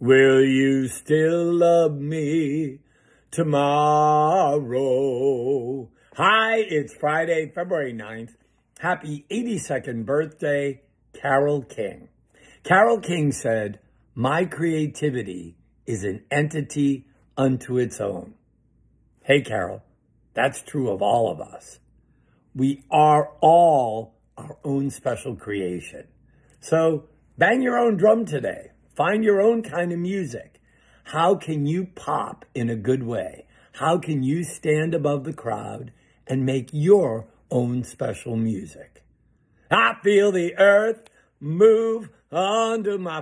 Will you still love me tomorrow? Hi, it's Friday, February 9th. Happy 82nd birthday, Carole King. Carole King said, My creativity is an entity unto its own. Hey, Carole, that's true of all of us. We are all our own special creation. So bang your own drum today. Find your own kind of music. How can you pop in a good way? How can you stand above the crowd and make your own special music? I feel the earth move under my